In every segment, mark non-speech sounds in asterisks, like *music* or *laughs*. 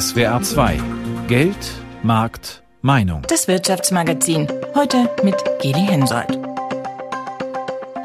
SWR 2 Geld, Markt, Meinung. Das Wirtschaftsmagazin. Heute mit Geli Hensoldt.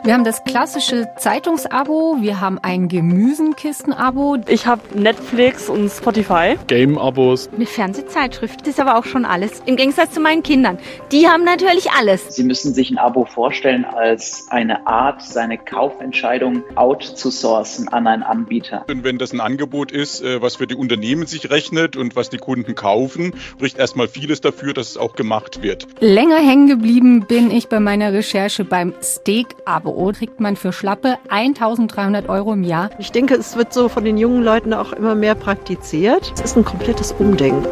Wir haben das klassische Zeitungsabo, wir haben ein Gemüsenkisten-Abo. Ich habe Netflix und Spotify. Game-Abos. Eine Fernsehzeitschrift das ist aber auch schon alles. Im Gegensatz zu meinen Kindern. Die haben natürlich alles. Sie müssen sich ein Abo vorstellen als eine Art, seine Kaufentscheidung outzusourcen an einen Anbieter. Und wenn das ein Angebot ist, äh, was für die Unternehmen sich rechnet und was die Kunden kaufen, spricht erstmal vieles dafür, dass es auch gemacht wird. Länger hängen geblieben bin ich bei meiner Recherche beim Steak-Abo kriegt man für schlappe 1300 Euro im Jahr. Ich denke, es wird so von den jungen Leuten auch immer mehr praktiziert. Es ist ein komplettes Umdenken.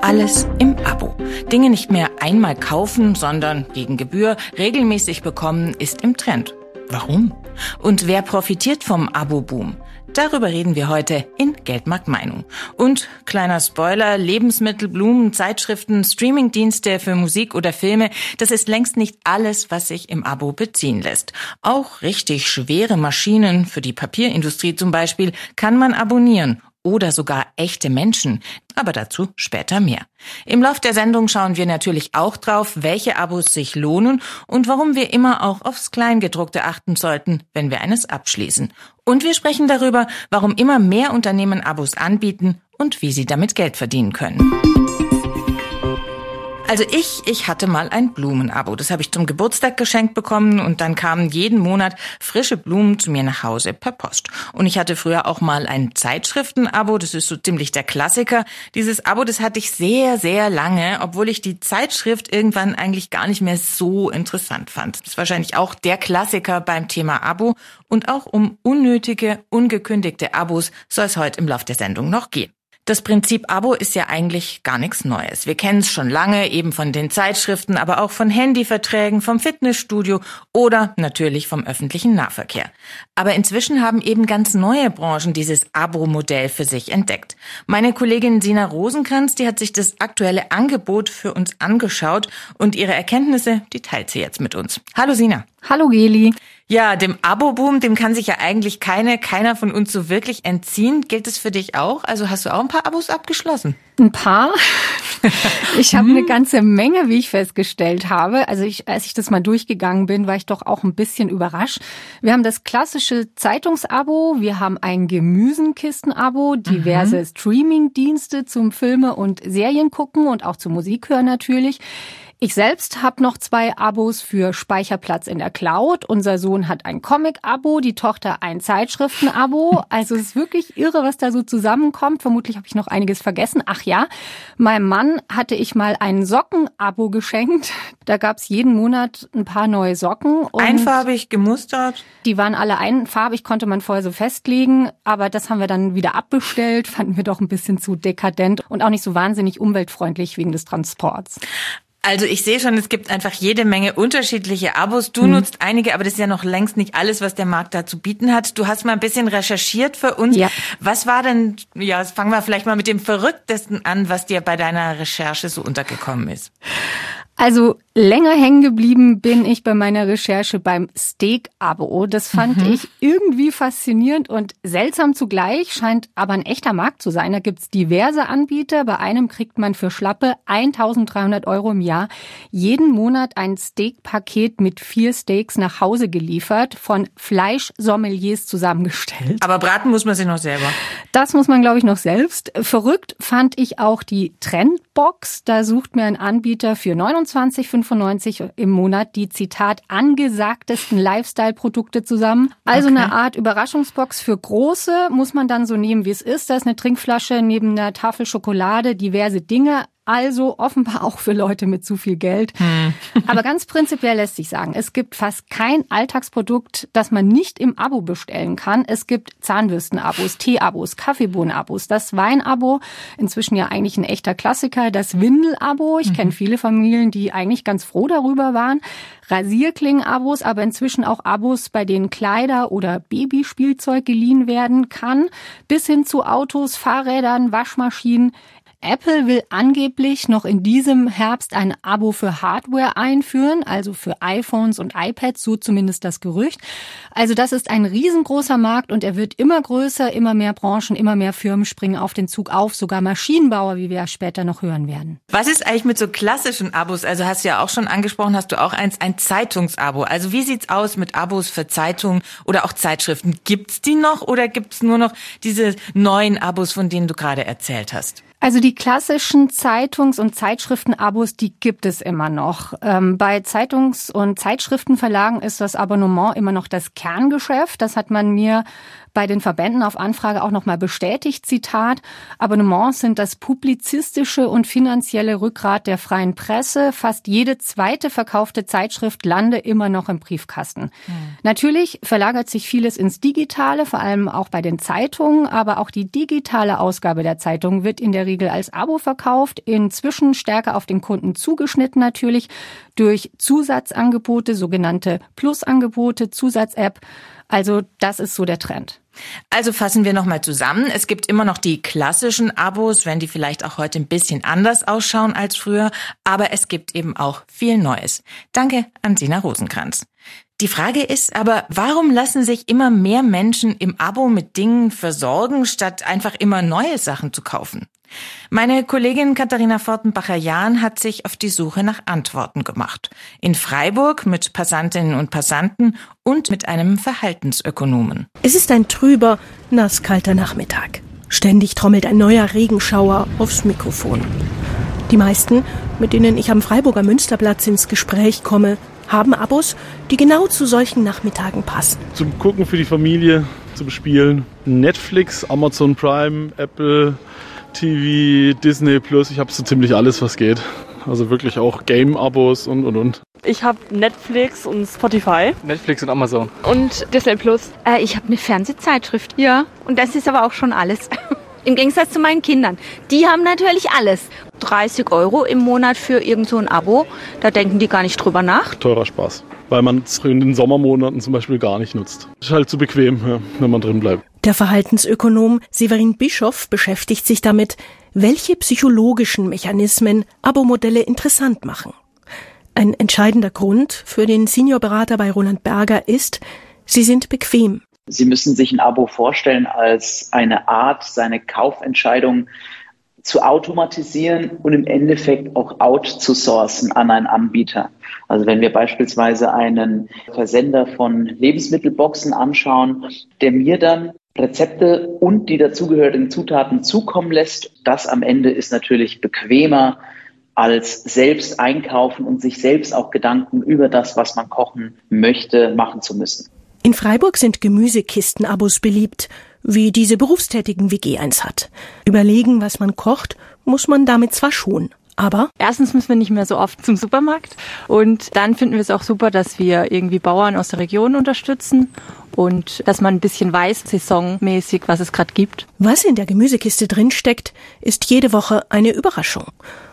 Alles im Abo. Dinge nicht mehr einmal kaufen, sondern gegen Gebühr regelmäßig bekommen, ist im Trend. Warum? Und wer profitiert vom Abo-Boom? Darüber reden wir heute in Geldmarkt Meinung. Und kleiner Spoiler, Lebensmittel, Blumen, Zeitschriften, Streamingdienste für Musik oder Filme, das ist längst nicht alles, was sich im Abo beziehen lässt. Auch richtig schwere Maschinen für die Papierindustrie zum Beispiel kann man abonnieren oder sogar echte Menschen. Aber dazu später mehr. Im Lauf der Sendung schauen wir natürlich auch drauf, welche Abos sich lohnen und warum wir immer auch aufs Kleingedruckte achten sollten, wenn wir eines abschließen. Und wir sprechen darüber, warum immer mehr Unternehmen Abos anbieten und wie sie damit Geld verdienen können. Also ich, ich hatte mal ein Blumenabo. Das habe ich zum Geburtstag geschenkt bekommen und dann kamen jeden Monat frische Blumen zu mir nach Hause per Post. Und ich hatte früher auch mal ein Zeitschriftenabo. Das ist so ziemlich der Klassiker. Dieses Abo, das hatte ich sehr, sehr lange, obwohl ich die Zeitschrift irgendwann eigentlich gar nicht mehr so interessant fand. Das ist wahrscheinlich auch der Klassiker beim Thema Abo. Und auch um unnötige, ungekündigte Abos soll es heute im Lauf der Sendung noch gehen. Das Prinzip Abo ist ja eigentlich gar nichts Neues. Wir kennen es schon lange, eben von den Zeitschriften, aber auch von Handyverträgen, vom Fitnessstudio oder natürlich vom öffentlichen Nahverkehr. Aber inzwischen haben eben ganz neue Branchen dieses Abo-Modell für sich entdeckt. Meine Kollegin Sina Rosenkranz, die hat sich das aktuelle Angebot für uns angeschaut und ihre Erkenntnisse, die teilt sie jetzt mit uns. Hallo Sina. Hallo Geli. Ja, dem Abo-Boom, dem kann sich ja eigentlich keine, keiner von uns so wirklich entziehen. Gilt es für dich auch? Also hast du auch ein paar Abos abgeschlossen? Ein paar. *laughs* Ich habe eine ganze Menge, wie ich festgestellt habe. Also ich, als ich das mal durchgegangen bin, war ich doch auch ein bisschen überrascht. Wir haben das klassische Zeitungsabo, wir haben ein Gemüsenkisten-Abo, diverse mhm. Streaming-Dienste zum Filme und Serien gucken und auch zum Musik hören natürlich. Ich selbst habe noch zwei Abos für Speicherplatz in der Cloud. Unser Sohn hat ein Comic-Abo, die Tochter ein Zeitschriften-Abo. Also es ist wirklich irre, was da so zusammenkommt. Vermutlich habe ich noch einiges vergessen. Ach ja, meinem Mann hatte ich mal ein Socken-Abo geschenkt. Da gab es jeden Monat ein paar neue Socken. Einfarbig gemustert? Die waren alle einfarbig, konnte man vorher so festlegen. Aber das haben wir dann wieder abbestellt, fanden wir doch ein bisschen zu dekadent und auch nicht so wahnsinnig umweltfreundlich wegen des Transports. Also ich sehe schon, es gibt einfach jede Menge unterschiedliche Abos. Du mhm. nutzt einige, aber das ist ja noch längst nicht alles, was der Markt da zu bieten hat. Du hast mal ein bisschen recherchiert für uns. Ja. Was war denn, ja, fangen wir vielleicht mal mit dem Verrücktesten an, was dir bei deiner Recherche so untergekommen ist. Also länger hängen geblieben bin ich bei meiner Recherche beim Steak-Abo. Das fand mhm. ich irgendwie faszinierend und seltsam zugleich, scheint aber ein echter Markt zu sein. Da gibt's diverse Anbieter. Bei einem kriegt man für schlappe 1300 Euro im Jahr jeden Monat ein Steak-Paket mit vier Steaks nach Hause geliefert, von Fleischsommeliers zusammengestellt. Aber braten muss man sich noch selber. Das muss man, glaube ich, noch selbst. Verrückt fand ich auch die Trendbox. Da sucht mir ein Anbieter für 29 29,95 im Monat die Zitat angesagtesten Lifestyle-Produkte zusammen. Also okay. eine Art Überraschungsbox für Große muss man dann so nehmen, wie es ist. Da ist eine Trinkflasche neben einer Tafel Schokolade, diverse Dinge also offenbar auch für Leute mit zu viel Geld. Hm. *laughs* Aber ganz prinzipiell lässt sich sagen, es gibt fast kein Alltagsprodukt, das man nicht im Abo bestellen kann. Es gibt Zahnbürsten-Abos, Tee-Abos, Kaffeebohnen-Abos, das Wein-Abo, inzwischen ja eigentlich ein echter Klassiker, das Windel-Abo. Ich mhm. kenne viele Familien, die eigentlich ganz froh darüber waren. Rasierklingen-Abos, aber inzwischen auch Abos, bei denen Kleider oder Babyspielzeug geliehen werden kann, bis hin zu Autos, Fahrrädern, Waschmaschinen. Apple will angeblich noch in diesem Herbst ein Abo für Hardware einführen, also für iPhones und iPads, so zumindest das Gerücht. Also das ist ein riesengroßer Markt und er wird immer größer, immer mehr Branchen, immer mehr Firmen springen auf den Zug auf, sogar Maschinenbauer, wie wir später noch hören werden. Was ist eigentlich mit so klassischen Abos? Also hast du ja auch schon angesprochen, hast du auch eins, ein Zeitungsabo. Also wie sieht's aus mit Abos für Zeitungen oder auch Zeitschriften? Gibt's die noch oder gibt's nur noch diese neuen Abos, von denen du gerade erzählt hast? Also die klassischen Zeitungs- und Zeitschriftenabos, die gibt es immer noch. Ähm, bei Zeitungs- und Zeitschriftenverlagen ist das Abonnement immer noch das Kerngeschäft. Das hat man mir bei den Verbänden auf Anfrage auch nochmal bestätigt. Zitat, Abonnements sind das publizistische und finanzielle Rückgrat der freien Presse. Fast jede zweite verkaufte Zeitschrift lande immer noch im Briefkasten. Mhm. Natürlich verlagert sich vieles ins Digitale, vor allem auch bei den Zeitungen, aber auch die digitale Ausgabe der Zeitung wird in der Regel als Abo verkauft, inzwischen stärker auf den Kunden zugeschnitten natürlich durch Zusatzangebote, sogenannte Plus-Angebote, Zusatz-App. Also das ist so der Trend. Also fassen wir nochmal zusammen. Es gibt immer noch die klassischen Abos, wenn die vielleicht auch heute ein bisschen anders ausschauen als früher, aber es gibt eben auch viel Neues. Danke an Sina Rosenkranz. Die Frage ist aber, warum lassen sich immer mehr Menschen im Abo mit Dingen versorgen, statt einfach immer neue Sachen zu kaufen? Meine Kollegin Katharina Fortenbacher-Jahn hat sich auf die Suche nach Antworten gemacht. In Freiburg mit Passantinnen und Passanten und mit einem Verhaltensökonomen. Es ist ein trüber, nasskalter Nachmittag. Ständig trommelt ein neuer Regenschauer aufs Mikrofon. Die meisten, mit denen ich am Freiburger Münsterplatz ins Gespräch komme, haben Abos, die genau zu solchen Nachmittagen passen. Zum Gucken für die Familie, zum Spielen. Netflix, Amazon Prime, Apple, TV, Disney Plus, ich habe so ziemlich alles, was geht. Also wirklich auch Game-Abos und und und. Ich habe Netflix und Spotify. Netflix und Amazon. Und Disney Plus. Äh, ich habe eine Fernsehzeitschrift. Ja. Und das ist aber auch schon alles. *laughs* Im Gegensatz zu meinen Kindern. Die haben natürlich alles. 30 Euro im Monat für irgend so ein Abo. Da denken die gar nicht drüber nach. Teurer Spaß. Weil man es in den Sommermonaten zum Beispiel gar nicht nutzt. Ist halt zu bequem, ja, wenn man drin bleibt. Der Verhaltensökonom Severin Bischoff beschäftigt sich damit, welche psychologischen Mechanismen Abo-Modelle interessant machen. Ein entscheidender Grund für den Seniorberater bei Roland Berger ist, sie sind bequem. Sie müssen sich ein Abo vorstellen als eine Art, seine Kaufentscheidung zu automatisieren und im Endeffekt auch out zu sourcen an einen Anbieter. Also wenn wir beispielsweise einen Versender von Lebensmittelboxen anschauen, der mir dann Rezepte und die dazugehörigen Zutaten zukommen lässt, das am Ende ist natürlich bequemer als selbst einkaufen und sich selbst auch Gedanken über das, was man kochen möchte, machen zu müssen. In Freiburg sind Gemüsekisten-Abos beliebt, wie diese berufstätigen WG eins hat. Überlegen, was man kocht, muss man damit zwar schon. Aber erstens müssen wir nicht mehr so oft zum Supermarkt und dann finden wir es auch super, dass wir irgendwie Bauern aus der Region unterstützen und dass man ein bisschen weiß, saisonmäßig, was es gerade gibt. Was in der Gemüsekiste drinsteckt, ist jede Woche eine Überraschung.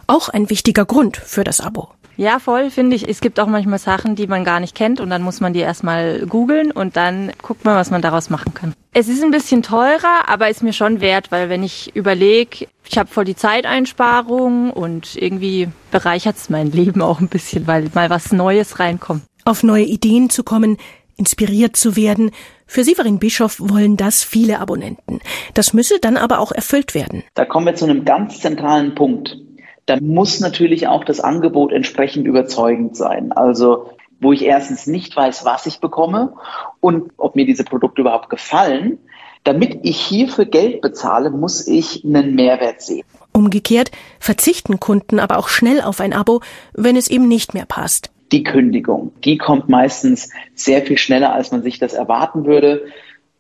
Auch ein wichtiger Grund für das Abo. Ja, voll, finde ich. Es gibt auch manchmal Sachen, die man gar nicht kennt und dann muss man die erstmal googeln und dann guckt man, was man daraus machen kann. Es ist ein bisschen teurer, aber ist mir schon wert, weil wenn ich überlege, ich habe voll die Zeiteinsparung und irgendwie bereichert es mein Leben auch ein bisschen, weil mal was Neues reinkommt. Auf neue Ideen zu kommen, inspiriert zu werden, für Severin Bischof wollen das viele Abonnenten. Das müsse dann aber auch erfüllt werden. Da kommen wir zu einem ganz zentralen Punkt dann muss natürlich auch das Angebot entsprechend überzeugend sein. Also wo ich erstens nicht weiß, was ich bekomme und ob mir diese Produkte überhaupt gefallen. Damit ich hierfür Geld bezahle, muss ich einen Mehrwert sehen. Umgekehrt verzichten Kunden aber auch schnell auf ein Abo, wenn es eben nicht mehr passt. Die Kündigung, die kommt meistens sehr viel schneller, als man sich das erwarten würde.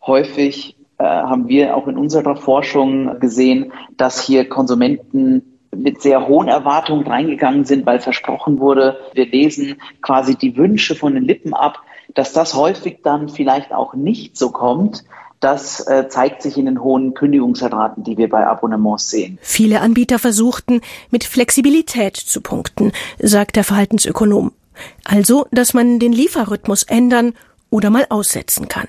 Häufig äh, haben wir auch in unserer Forschung gesehen, dass hier Konsumenten mit sehr hohen Erwartungen reingegangen sind, weil versprochen wurde, wir lesen quasi die Wünsche von den Lippen ab, dass das häufig dann vielleicht auch nicht so kommt. Das äh, zeigt sich in den hohen Kündigungsraten, die wir bei Abonnements sehen. Viele Anbieter versuchten, mit Flexibilität zu punkten, sagt der Verhaltensökonom. Also, dass man den Lieferrhythmus ändern oder mal aussetzen kann.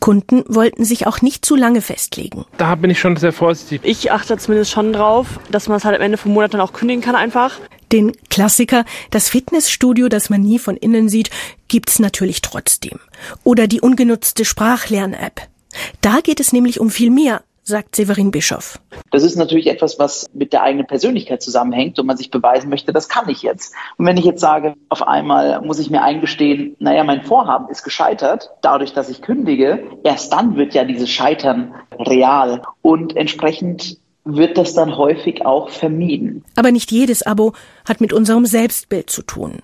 Kunden wollten sich auch nicht zu lange festlegen. Da bin ich schon sehr vorsichtig. Ich achte zumindest schon drauf, dass man es halt am Ende vom Monat dann auch kündigen kann einfach. Den Klassiker, das Fitnessstudio, das man nie von innen sieht, gibt's natürlich trotzdem. Oder die ungenutzte Sprachlern-App. Da geht es nämlich um viel mehr sagt Severin Bischoff. Das ist natürlich etwas, was mit der eigenen Persönlichkeit zusammenhängt und man sich beweisen möchte, das kann ich jetzt. Und wenn ich jetzt sage, auf einmal muss ich mir eingestehen, naja, mein Vorhaben ist gescheitert, dadurch, dass ich kündige, erst dann wird ja dieses Scheitern real und entsprechend wird das dann häufig auch vermieden. Aber nicht jedes Abo hat mit unserem Selbstbild zu tun.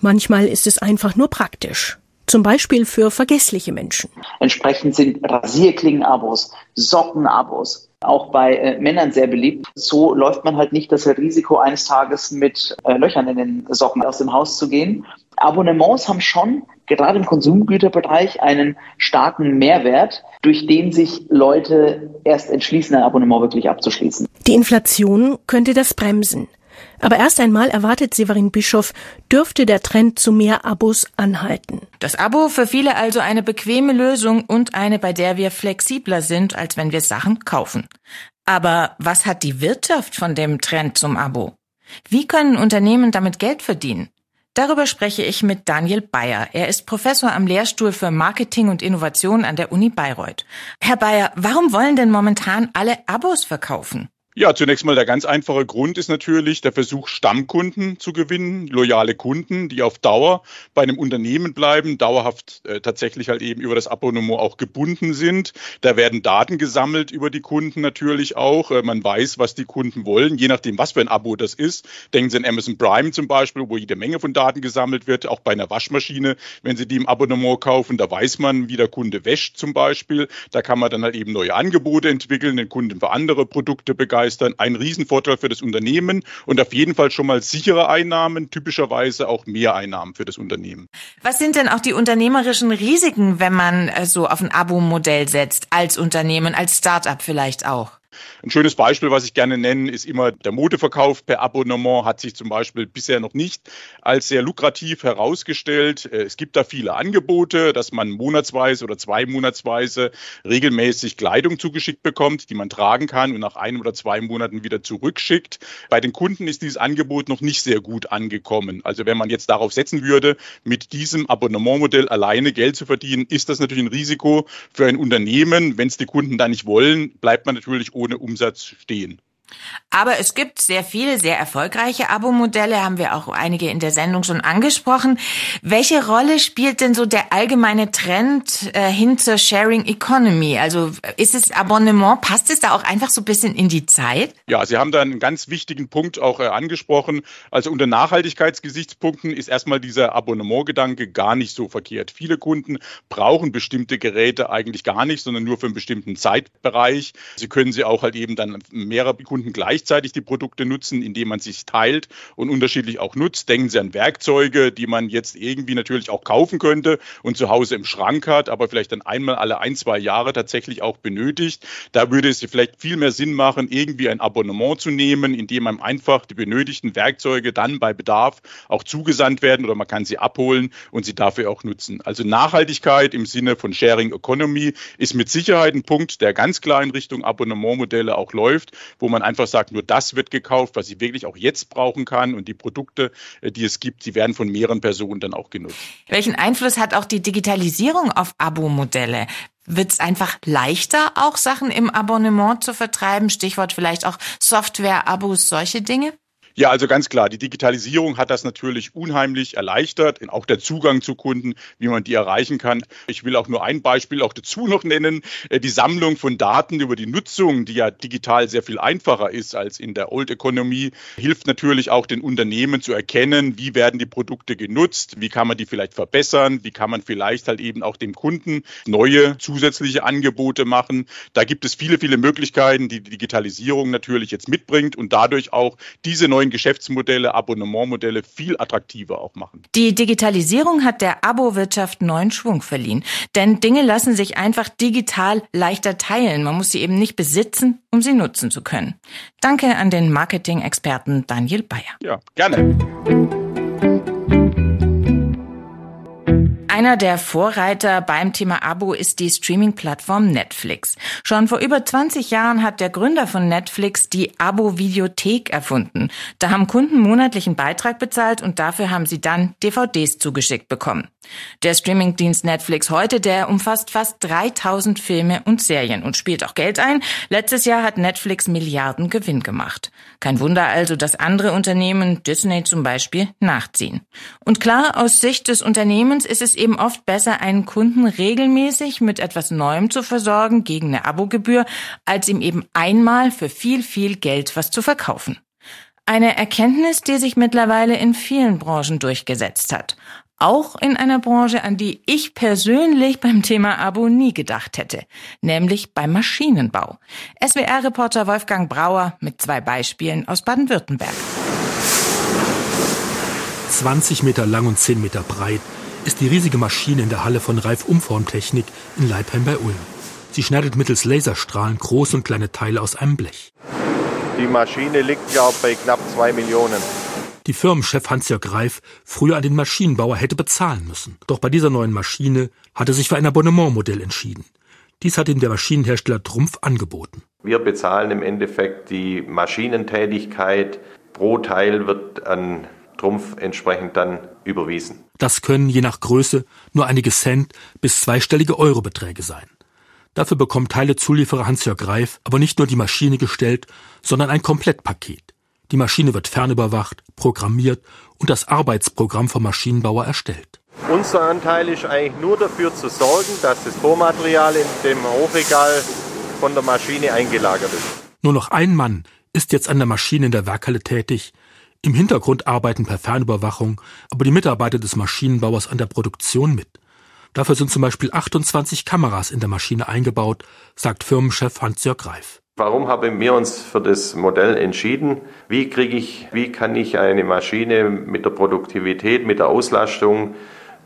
Manchmal ist es einfach nur praktisch zum Beispiel für vergessliche Menschen. Entsprechend sind Rasierklingen-Abos, Socken-Abos, auch bei äh, Männern sehr beliebt. So läuft man halt nicht das Risiko, eines Tages mit äh, Löchern in den Socken aus dem Haus zu gehen. Abonnements haben schon gerade im Konsumgüterbereich einen starken Mehrwert, durch den sich Leute erst entschließen, ein Abonnement wirklich abzuschließen. Die Inflation könnte das bremsen. Aber erst einmal erwartet Severin Bischof, dürfte der Trend zu mehr Abos anhalten. Das Abo für viele also eine bequeme Lösung und eine, bei der wir flexibler sind, als wenn wir Sachen kaufen. Aber was hat die Wirtschaft von dem Trend zum Abo? Wie können Unternehmen damit Geld verdienen? Darüber spreche ich mit Daniel Bayer. Er ist Professor am Lehrstuhl für Marketing und Innovation an der Uni Bayreuth. Herr Bayer, warum wollen denn momentan alle Abos verkaufen? Ja, zunächst mal der ganz einfache Grund ist natürlich der Versuch, Stammkunden zu gewinnen, loyale Kunden, die auf Dauer bei einem Unternehmen bleiben, dauerhaft äh, tatsächlich halt eben über das Abonnement auch gebunden sind. Da werden Daten gesammelt über die Kunden natürlich auch. Äh, man weiß, was die Kunden wollen, je nachdem, was für ein Abo das ist. Denken Sie an Amazon Prime zum Beispiel, wo jede Menge von Daten gesammelt wird, auch bei einer Waschmaschine, wenn Sie die im Abonnement kaufen, da weiß man, wie der Kunde wäscht zum Beispiel. Da kann man dann halt eben neue Angebote entwickeln, den Kunden für andere Produkte begeistern begeistern. Ein Riesenvorteil für das Unternehmen und auf jeden Fall schon mal sichere Einnahmen, typischerweise auch Mehreinnahmen für das Unternehmen. Was sind denn auch die unternehmerischen Risiken, wenn man äh, so auf ein Abo-Modell setzt, als Unternehmen, als Start-up vielleicht auch? Ein schönes Beispiel, was ich gerne nenne, ist immer der Modeverkauf per Abonnement hat sich zum Beispiel bisher noch nicht als sehr lukrativ herausgestellt. Äh, es gibt da viele Angebote, dass man monatsweise oder zwei monatsweise regelmäßig Kleidung zugeschickt bekommt, die man tragen kann und nach einem oder zwei Monaten wieder zurückschickt. Bei den Kunden ist dieses Angebot noch nicht sehr gut angekommen. Also wenn man jetzt darauf setzen würde, mit diesem Abonnementmodell alleine Geld zu verdienen, ist das natürlich ein Risiko für ein Unternehmen. Wenn es die Kunden da nicht wollen, bleibt man natürlich ohne Umsatz stehen. Aber es gibt sehr viele, sehr erfolgreiche Abo-Modelle, haben wir auch einige in der Sendung schon angesprochen. Welche Rolle spielt denn so der allgemeine Trend äh, hin zur Sharing Economy? Also ist es Abonnement, passt es da auch einfach so ein bisschen in die Zeit? Ja, Sie haben da einen ganz wichtigen Punkt auch äh, angesprochen. Also unter Nachhaltigkeitsgesichtspunkten ist erstmal dieser Abonnementgedanke gar nicht so verkehrt. Viele Kunden brauchen bestimmte Geräte eigentlich gar nicht, sondern nur für einen bestimmten Zeitbereich. Sie können sie auch halt eben dann mehrere Kunden Kunden gleichzeitig die Produkte nutzen, indem man sich teilt und unterschiedlich auch nutzt. Denken Sie an Werkzeuge, die man jetzt irgendwie natürlich auch kaufen könnte und zu Hause im Schrank hat, aber vielleicht dann einmal alle ein, zwei Jahre tatsächlich auch benötigt. Da würde es vielleicht viel mehr Sinn machen, irgendwie ein Abonnement zu nehmen, indem einem einfach die benötigten Werkzeuge dann bei Bedarf auch zugesandt werden oder man kann sie abholen und sie dafür auch nutzen. Also Nachhaltigkeit im Sinne von Sharing Economy ist mit Sicherheit ein Punkt, der ganz klar in Richtung Abonnementmodelle auch läuft, wo man einfach sagt, nur das wird gekauft, was ich wirklich auch jetzt brauchen kann und die Produkte, äh, die es gibt, die werden von mehreren Personen dann auch genutzt. Welchen Einfluss hat auch die Digitalisierung auf Abo-Modelle? Wird es einfach leichter, auch Sachen im Abonnement zu vertreiben? Stichwort vielleicht auch Software-Abos, solche Dinge? Ja, also ganz klar, die Digitalisierung hat das natürlich unheimlich erleichtert, auch der Zugang zu Kunden, wie man die erreichen kann. Ich will auch nur ein Beispiel auch dazu noch nennen. Äh, die Sammlung von Daten über die Nutzung, die ja digital sehr viel einfacher ist als in der Old Economy, hilft natürlich auch den Unternehmen zu erkennen, wie werden die Produkte genutzt, wie kann man die vielleicht verbessern, wie kann man vielleicht halt eben auch dem Kunden neue zusätzliche Angebote machen. Da gibt es viele, viele Möglichkeiten, die die Digitalisierung natürlich jetzt mitbringt und dadurch auch diese neuen Geschäftsmodelle, Abonnementmodelle viel attraktiver auch machen. Die Digitalisierung hat der Abo-Wirtschaft neuen Schwung verliehen. Denn Dinge lassen sich einfach digital leichter teilen. Man muss sie eben nicht besitzen, um sie nutzen zu können. Danke an den Marketing-Experten Daniel Bayer. Ja, gerne. Einer der Vorreiter beim Thema Abo ist die Streaming-Plattform Netflix. Schon vor über 20 Jahren hat der Gründer von Netflix die Abo-Videothek erfunden. Da haben Kunden monatlichen Beitrag bezahlt und dafür haben sie dann DVDs zugeschickt bekommen. Der Streamingdienst Netflix heute, der umfasst fast 3000 Filme und Serien und spielt auch Geld ein. Letztes Jahr hat Netflix Milliarden Gewinn gemacht. Kein Wunder also, dass andere Unternehmen, Disney zum Beispiel, nachziehen. Und klar, aus Sicht des Unternehmens ist es eben oft besser, einen Kunden regelmäßig mit etwas Neuem zu versorgen gegen eine Abogebühr, als ihm eben einmal für viel, viel Geld was zu verkaufen. Eine Erkenntnis, die sich mittlerweile in vielen Branchen durchgesetzt hat. Auch in einer Branche, an die ich persönlich beim Thema Abo nie gedacht hätte, nämlich beim Maschinenbau. SWR-Reporter Wolfgang Brauer mit zwei Beispielen aus Baden-Württemberg. 20 Meter lang und 10 Meter breit ist die riesige Maschine in der Halle von Reif Umformtechnik in Leipheim bei Ulm. Sie schneidet mittels Laserstrahlen große und kleine Teile aus einem Blech. Die Maschine liegt ja bei knapp zwei Millionen. Die Firmenchef Hans-Jörg Reif früher an den Maschinenbauer hätte bezahlen müssen. Doch bei dieser neuen Maschine hat er sich für ein Abonnementmodell entschieden. Dies hat ihm der Maschinenhersteller Trumpf angeboten. Wir bezahlen im Endeffekt die Maschinentätigkeit. Pro Teil wird an Trumpf entsprechend dann überwiesen. Das können je nach Größe nur einige Cent bis zweistellige Eurobeträge sein. Dafür bekommt Teilezulieferer Hans-Jörg Reif aber nicht nur die Maschine gestellt, sondern ein Komplettpaket. Die Maschine wird fernüberwacht, programmiert und das Arbeitsprogramm vom Maschinenbauer erstellt. Unser Anteil ist eigentlich nur dafür zu sorgen, dass das Bohrmaterial in dem Hochregal von der Maschine eingelagert ist. Nur noch ein Mann ist jetzt an der Maschine in der Werkhalle tätig, im Hintergrund arbeiten per Fernüberwachung aber die Mitarbeiter des Maschinenbauers an der Produktion mit. Dafür sind zum Beispiel 28 Kameras in der Maschine eingebaut, sagt Firmenchef Hans-Jörg Reif. Warum haben wir uns für das Modell entschieden? Wie kriege ich, wie kann ich eine Maschine mit der Produktivität, mit der Auslastung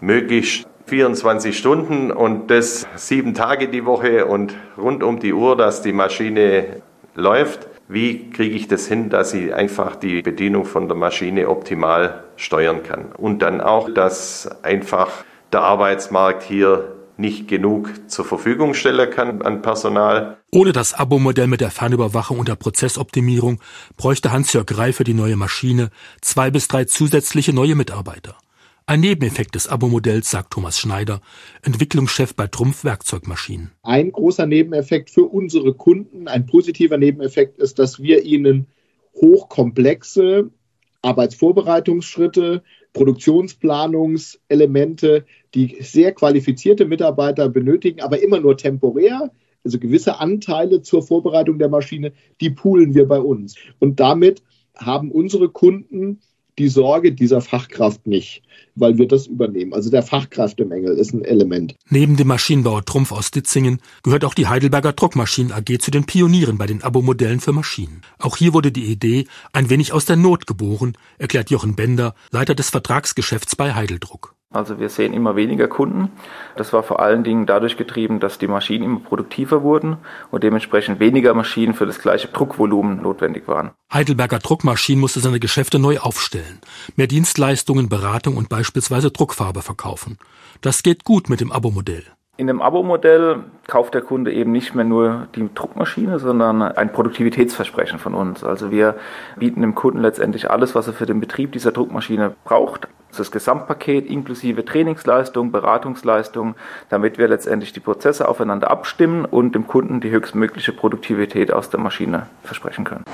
möglichst 24 Stunden und das sieben Tage die Woche und rund um die Uhr, dass die Maschine läuft wie kriege ich das hin, dass ich einfach die Bedienung von der Maschine optimal steuern kann. Und dann auch, dass einfach der Arbeitsmarkt hier nicht genug zur Verfügung stellen kann an Personal. Ohne das Abo-Modell mit der Fernüberwachung und der Prozessoptimierung bräuchte Hans-Jörg Greif für die neue Maschine zwei bis drei zusätzliche neue Mitarbeiter. Ein Nebeneffekt des Abo-Modells, sagt Thomas Schneider, Entwicklungschef bei Trumpf Werkzeugmaschinen. Ein großer Nebeneffekt für unsere Kunden, ein positiver Nebeneffekt ist, dass wir ihnen hochkomplexe Arbeitsvorbereitungsschritte, Produktionsplanungselemente, die sehr qualifizierte Mitarbeiter benötigen, aber immer nur temporär, also gewisse Anteile zur Vorbereitung der Maschine, die poolen wir bei uns. Und damit haben unsere Kunden die Sorge dieser Fachkraft nicht, weil wir das übernehmen. Also der Fachkräftemangel ist ein Element. Neben dem Maschinenbauer Trumpf aus Ditzingen gehört auch die Heidelberger Druckmaschinen AG zu den Pionieren bei den Abo-Modellen für Maschinen. Auch hier wurde die Idee ein wenig aus der Not geboren, erklärt Jochen Bender, Leiter des Vertragsgeschäfts bei Heideldruck. Also wir sehen immer weniger Kunden. Das war vor allen Dingen dadurch getrieben, dass die Maschinen immer produktiver wurden und dementsprechend weniger Maschinen für das gleiche Druckvolumen notwendig waren. Heidelberger Druckmaschinen musste seine Geschäfte neu aufstellen. Mehr Dienstleistungen, Beratung und beispielsweise Druckfarbe verkaufen. Das geht gut mit dem Abo-Modell. In dem Abo-Modell kauft der Kunde eben nicht mehr nur die Druckmaschine, sondern ein Produktivitätsversprechen von uns. Also wir bieten dem Kunden letztendlich alles, was er für den Betrieb dieser Druckmaschine braucht. Das Gesamtpaket inklusive Trainingsleistung, Beratungsleistung, damit wir letztendlich die Prozesse aufeinander abstimmen und dem Kunden die höchstmögliche Produktivität aus der Maschine versprechen können.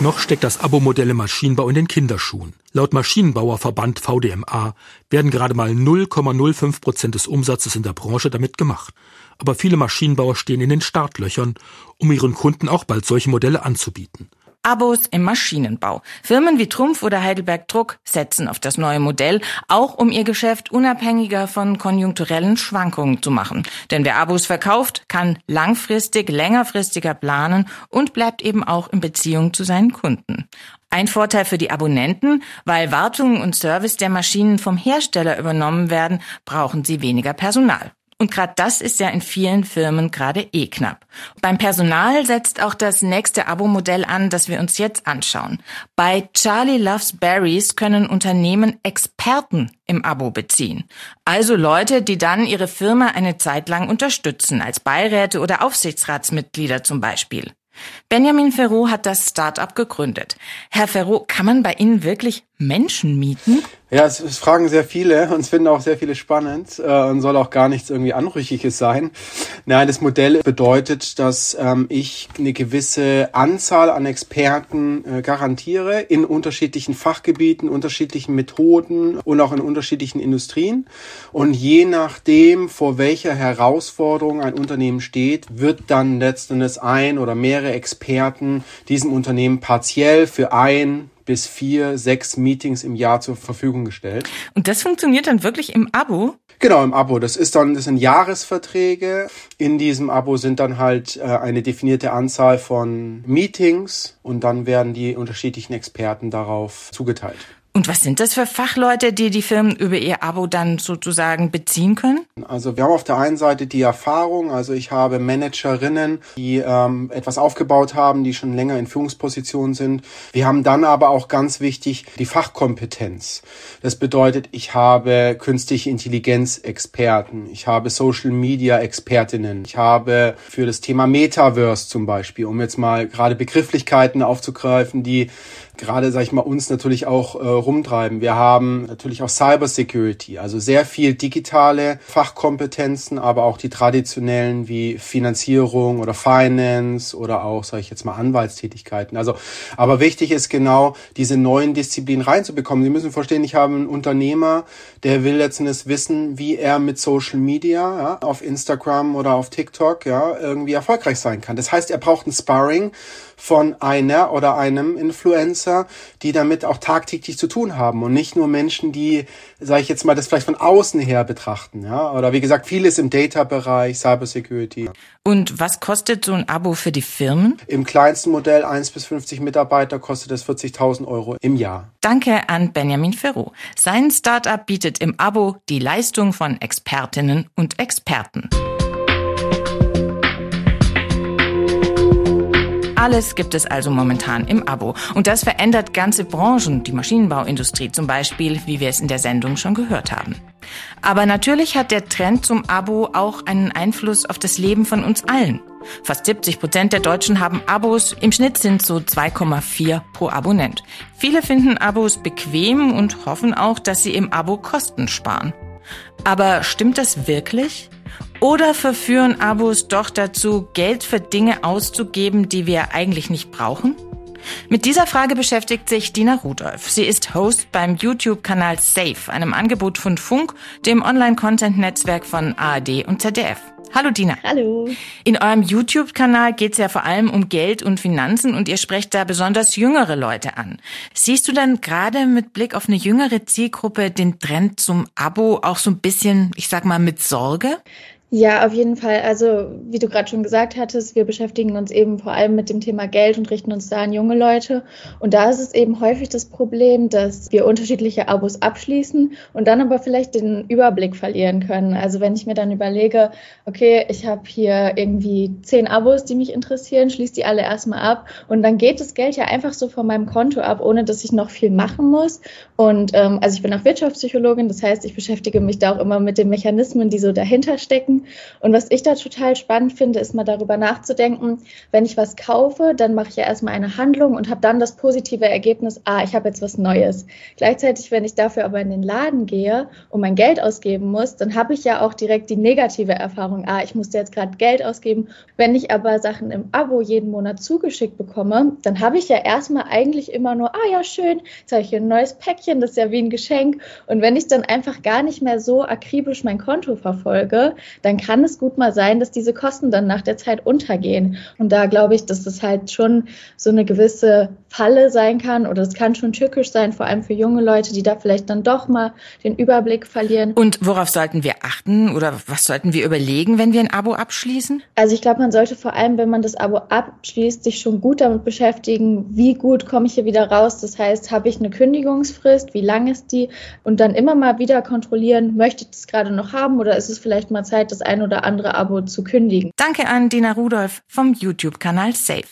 Noch steckt das Abo-Modell im Maschinenbau in den Kinderschuhen. Laut Maschinenbauerverband VDMA werden gerade mal 0,05 Prozent des Umsatzes in der Branche damit gemacht. Aber viele Maschinenbauer stehen in den Startlöchern, um ihren Kunden auch bald solche Modelle anzubieten. Abos im Maschinenbau. Firmen wie Trumpf oder Heidelberg Druck setzen auf das neue Modell, auch um ihr Geschäft unabhängiger von konjunkturellen Schwankungen zu machen. Denn wer Abos verkauft, kann langfristig, längerfristiger planen und bleibt eben auch in Beziehung zu seinen Kunden. Ein Vorteil für die Abonnenten, weil Wartung und Service der Maschinen vom Hersteller übernommen werden, brauchen sie weniger Personal. Und gerade das ist ja in vielen Firmen gerade eh knapp. Beim Personal setzt auch das nächste Abo-Modell an, das wir uns jetzt anschauen. Bei Charlie Loves Berries können Unternehmen Experten im Abo beziehen. Also Leute, die dann ihre Firma eine Zeit lang unterstützen, als Beiräte oder Aufsichtsratsmitglieder zum Beispiel. Benjamin Ferro hat das Start-up gegründet. Herr Ferro, kann man bei Ihnen wirklich Menschen mieten? Ja, es, es fragen sehr viele *laughs* und es finden auch sehr viele spannend äh, und soll auch gar nichts irgendwie Anrüchiges sein. Nein, das Modell bedeutet, dass ähm, ich eine gewisse Anzahl an Experten äh, garantiere in unterschiedlichen Fachgebieten, unterschiedlichen Methoden und auch in unterschiedlichen Industrien. Und je nachdem, vor welcher Herausforderung ein Unternehmen steht, wird dann letztendlich ein oder mehrere Experten diesem Unternehmen partiell für ein bis vier, sechs Meetings im Jahr zur Verfügung gestellt. Und das funktioniert dann wirklich im Abo? Genau, im Abo. Das ist dann, das sind Jahresverträge. In diesem Abo sind dann halt äh, eine definierte Anzahl von Meetings und dann werden die unterschiedlichen Experten darauf zugeteilt. Und was sind das für Fachleute, die die Firmen über ihr Abo dann sozusagen beziehen können? Also wir haben auf der einen Seite die Erfahrung, also ich habe Managerinnen, die ähm, etwas aufgebaut haben, die schon länger in Führungspositionen sind. Wir haben dann aber auch ganz wichtig die Fachkompetenz. Das bedeutet, ich habe künstliche Intelligenz-Experten, ich habe Social-Media-Expertinnen, ich habe für das Thema Metaverse zum Beispiel, um jetzt mal gerade Begrifflichkeiten aufzugreifen, die gerade, sag ich mal, uns natürlich auch äh, rumtreiben. Wir haben natürlich auch Cybersecurity, also sehr viel digitale Fachkompetenzen, aber auch die traditionellen wie Finanzierung oder Finance oder auch, sage ich jetzt mal, Anwaltstätigkeiten. Also, aber wichtig ist genau, diese neuen Disziplinen reinzubekommen. Sie müssen verstehen, ich habe einen Unternehmer, der will letztendlich wissen, wie er mit Social Media ja, auf Instagram oder auf TikTok ja irgendwie erfolgreich sein kann. Das heißt, er braucht ein Sparring von einer oder einem Influencer, die damit auch tagtäglich zu tun haben und nicht nur Menschen, die, sage ich jetzt mal, das vielleicht von außen her betrachten. Ja? Oder wie gesagt, vieles im Data-Bereich, Cybersecurity. Und was kostet so ein Abo für die Firmen? Im kleinsten Modell 1 bis 50 Mitarbeiter kostet es 40.000 Euro im Jahr. Danke an Benjamin Ferro. Sein Startup bietet im Abo die Leistung von Expertinnen und Experten. Alles gibt es also momentan im Abo. Und das verändert ganze Branchen, die Maschinenbauindustrie zum Beispiel, wie wir es in der Sendung schon gehört haben. Aber natürlich hat der Trend zum Abo auch einen Einfluss auf das Leben von uns allen. Fast 70 Prozent der Deutschen haben Abos. Im Schnitt sind so 2,4 pro Abonnent. Viele finden Abos bequem und hoffen auch, dass sie im Abo Kosten sparen. Aber stimmt das wirklich? Oder verführen Abos doch dazu, Geld für Dinge auszugeben, die wir eigentlich nicht brauchen? Mit dieser Frage beschäftigt sich Dina Rudolph. Sie ist Host beim YouTube-Kanal Safe, einem Angebot von Funk, dem Online-Content-Netzwerk von ARD und ZDF. Hallo Dina. Hallo. In eurem YouTube-Kanal geht es ja vor allem um Geld und Finanzen und ihr sprecht da besonders jüngere Leute an. Siehst du dann gerade mit Blick auf eine jüngere Zielgruppe den Trend zum Abo auch so ein bisschen, ich sag mal, mit Sorge? Ja, auf jeden Fall. Also, wie du gerade schon gesagt hattest, wir beschäftigen uns eben vor allem mit dem Thema Geld und richten uns da an junge Leute. Und da ist es eben häufig das Problem, dass wir unterschiedliche Abos abschließen und dann aber vielleicht den Überblick verlieren können. Also, wenn ich mir dann überlege, okay, ich habe hier irgendwie zehn Abos, die mich interessieren, schließe die alle erstmal ab und dann geht das Geld ja einfach so von meinem Konto ab, ohne dass ich noch viel machen muss. Und ähm, also ich bin auch Wirtschaftspsychologin, das heißt, ich beschäftige mich da auch immer mit den Mechanismen, die so dahinter stecken. Und was ich da total spannend finde, ist mal darüber nachzudenken, wenn ich was kaufe, dann mache ich ja erstmal eine Handlung und habe dann das positive Ergebnis, ah, ich habe jetzt was Neues. Gleichzeitig, wenn ich dafür aber in den Laden gehe und mein Geld ausgeben muss, dann habe ich ja auch direkt die negative Erfahrung, ah, ich musste jetzt gerade Geld ausgeben. Wenn ich aber Sachen im Abo jeden Monat zugeschickt bekomme, dann habe ich ja erstmal eigentlich immer nur, ah ja, schön, jetzt habe ich hier ein neues Päckchen, das ist ja wie ein Geschenk. Und wenn ich dann einfach gar nicht mehr so akribisch mein Konto verfolge, dann kann es gut mal sein, dass diese Kosten dann nach der Zeit untergehen. Und da glaube ich, dass das halt schon so eine gewisse Falle sein kann oder es kann schon tückisch sein, vor allem für junge Leute, die da vielleicht dann doch mal den Überblick verlieren. Und worauf sollten wir achten oder was sollten wir überlegen, wenn wir ein Abo abschließen? Also ich glaube, man sollte vor allem, wenn man das Abo abschließt, sich schon gut damit beschäftigen, wie gut komme ich hier wieder raus. Das heißt, habe ich eine Kündigungsfrist, wie lang ist die? Und dann immer mal wieder kontrollieren, möchte ich das gerade noch haben oder ist es vielleicht mal Zeit, dass das ein oder andere Abo zu kündigen. Danke an Dina Rudolph vom YouTube-Kanal Safe.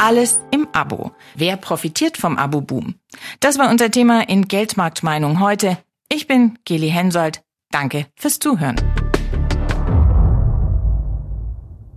Alles im Abo. Wer profitiert vom Abo-Boom? Das war unser Thema in Geldmarktmeinung heute. Ich bin Geli Hensoldt. Danke fürs Zuhören.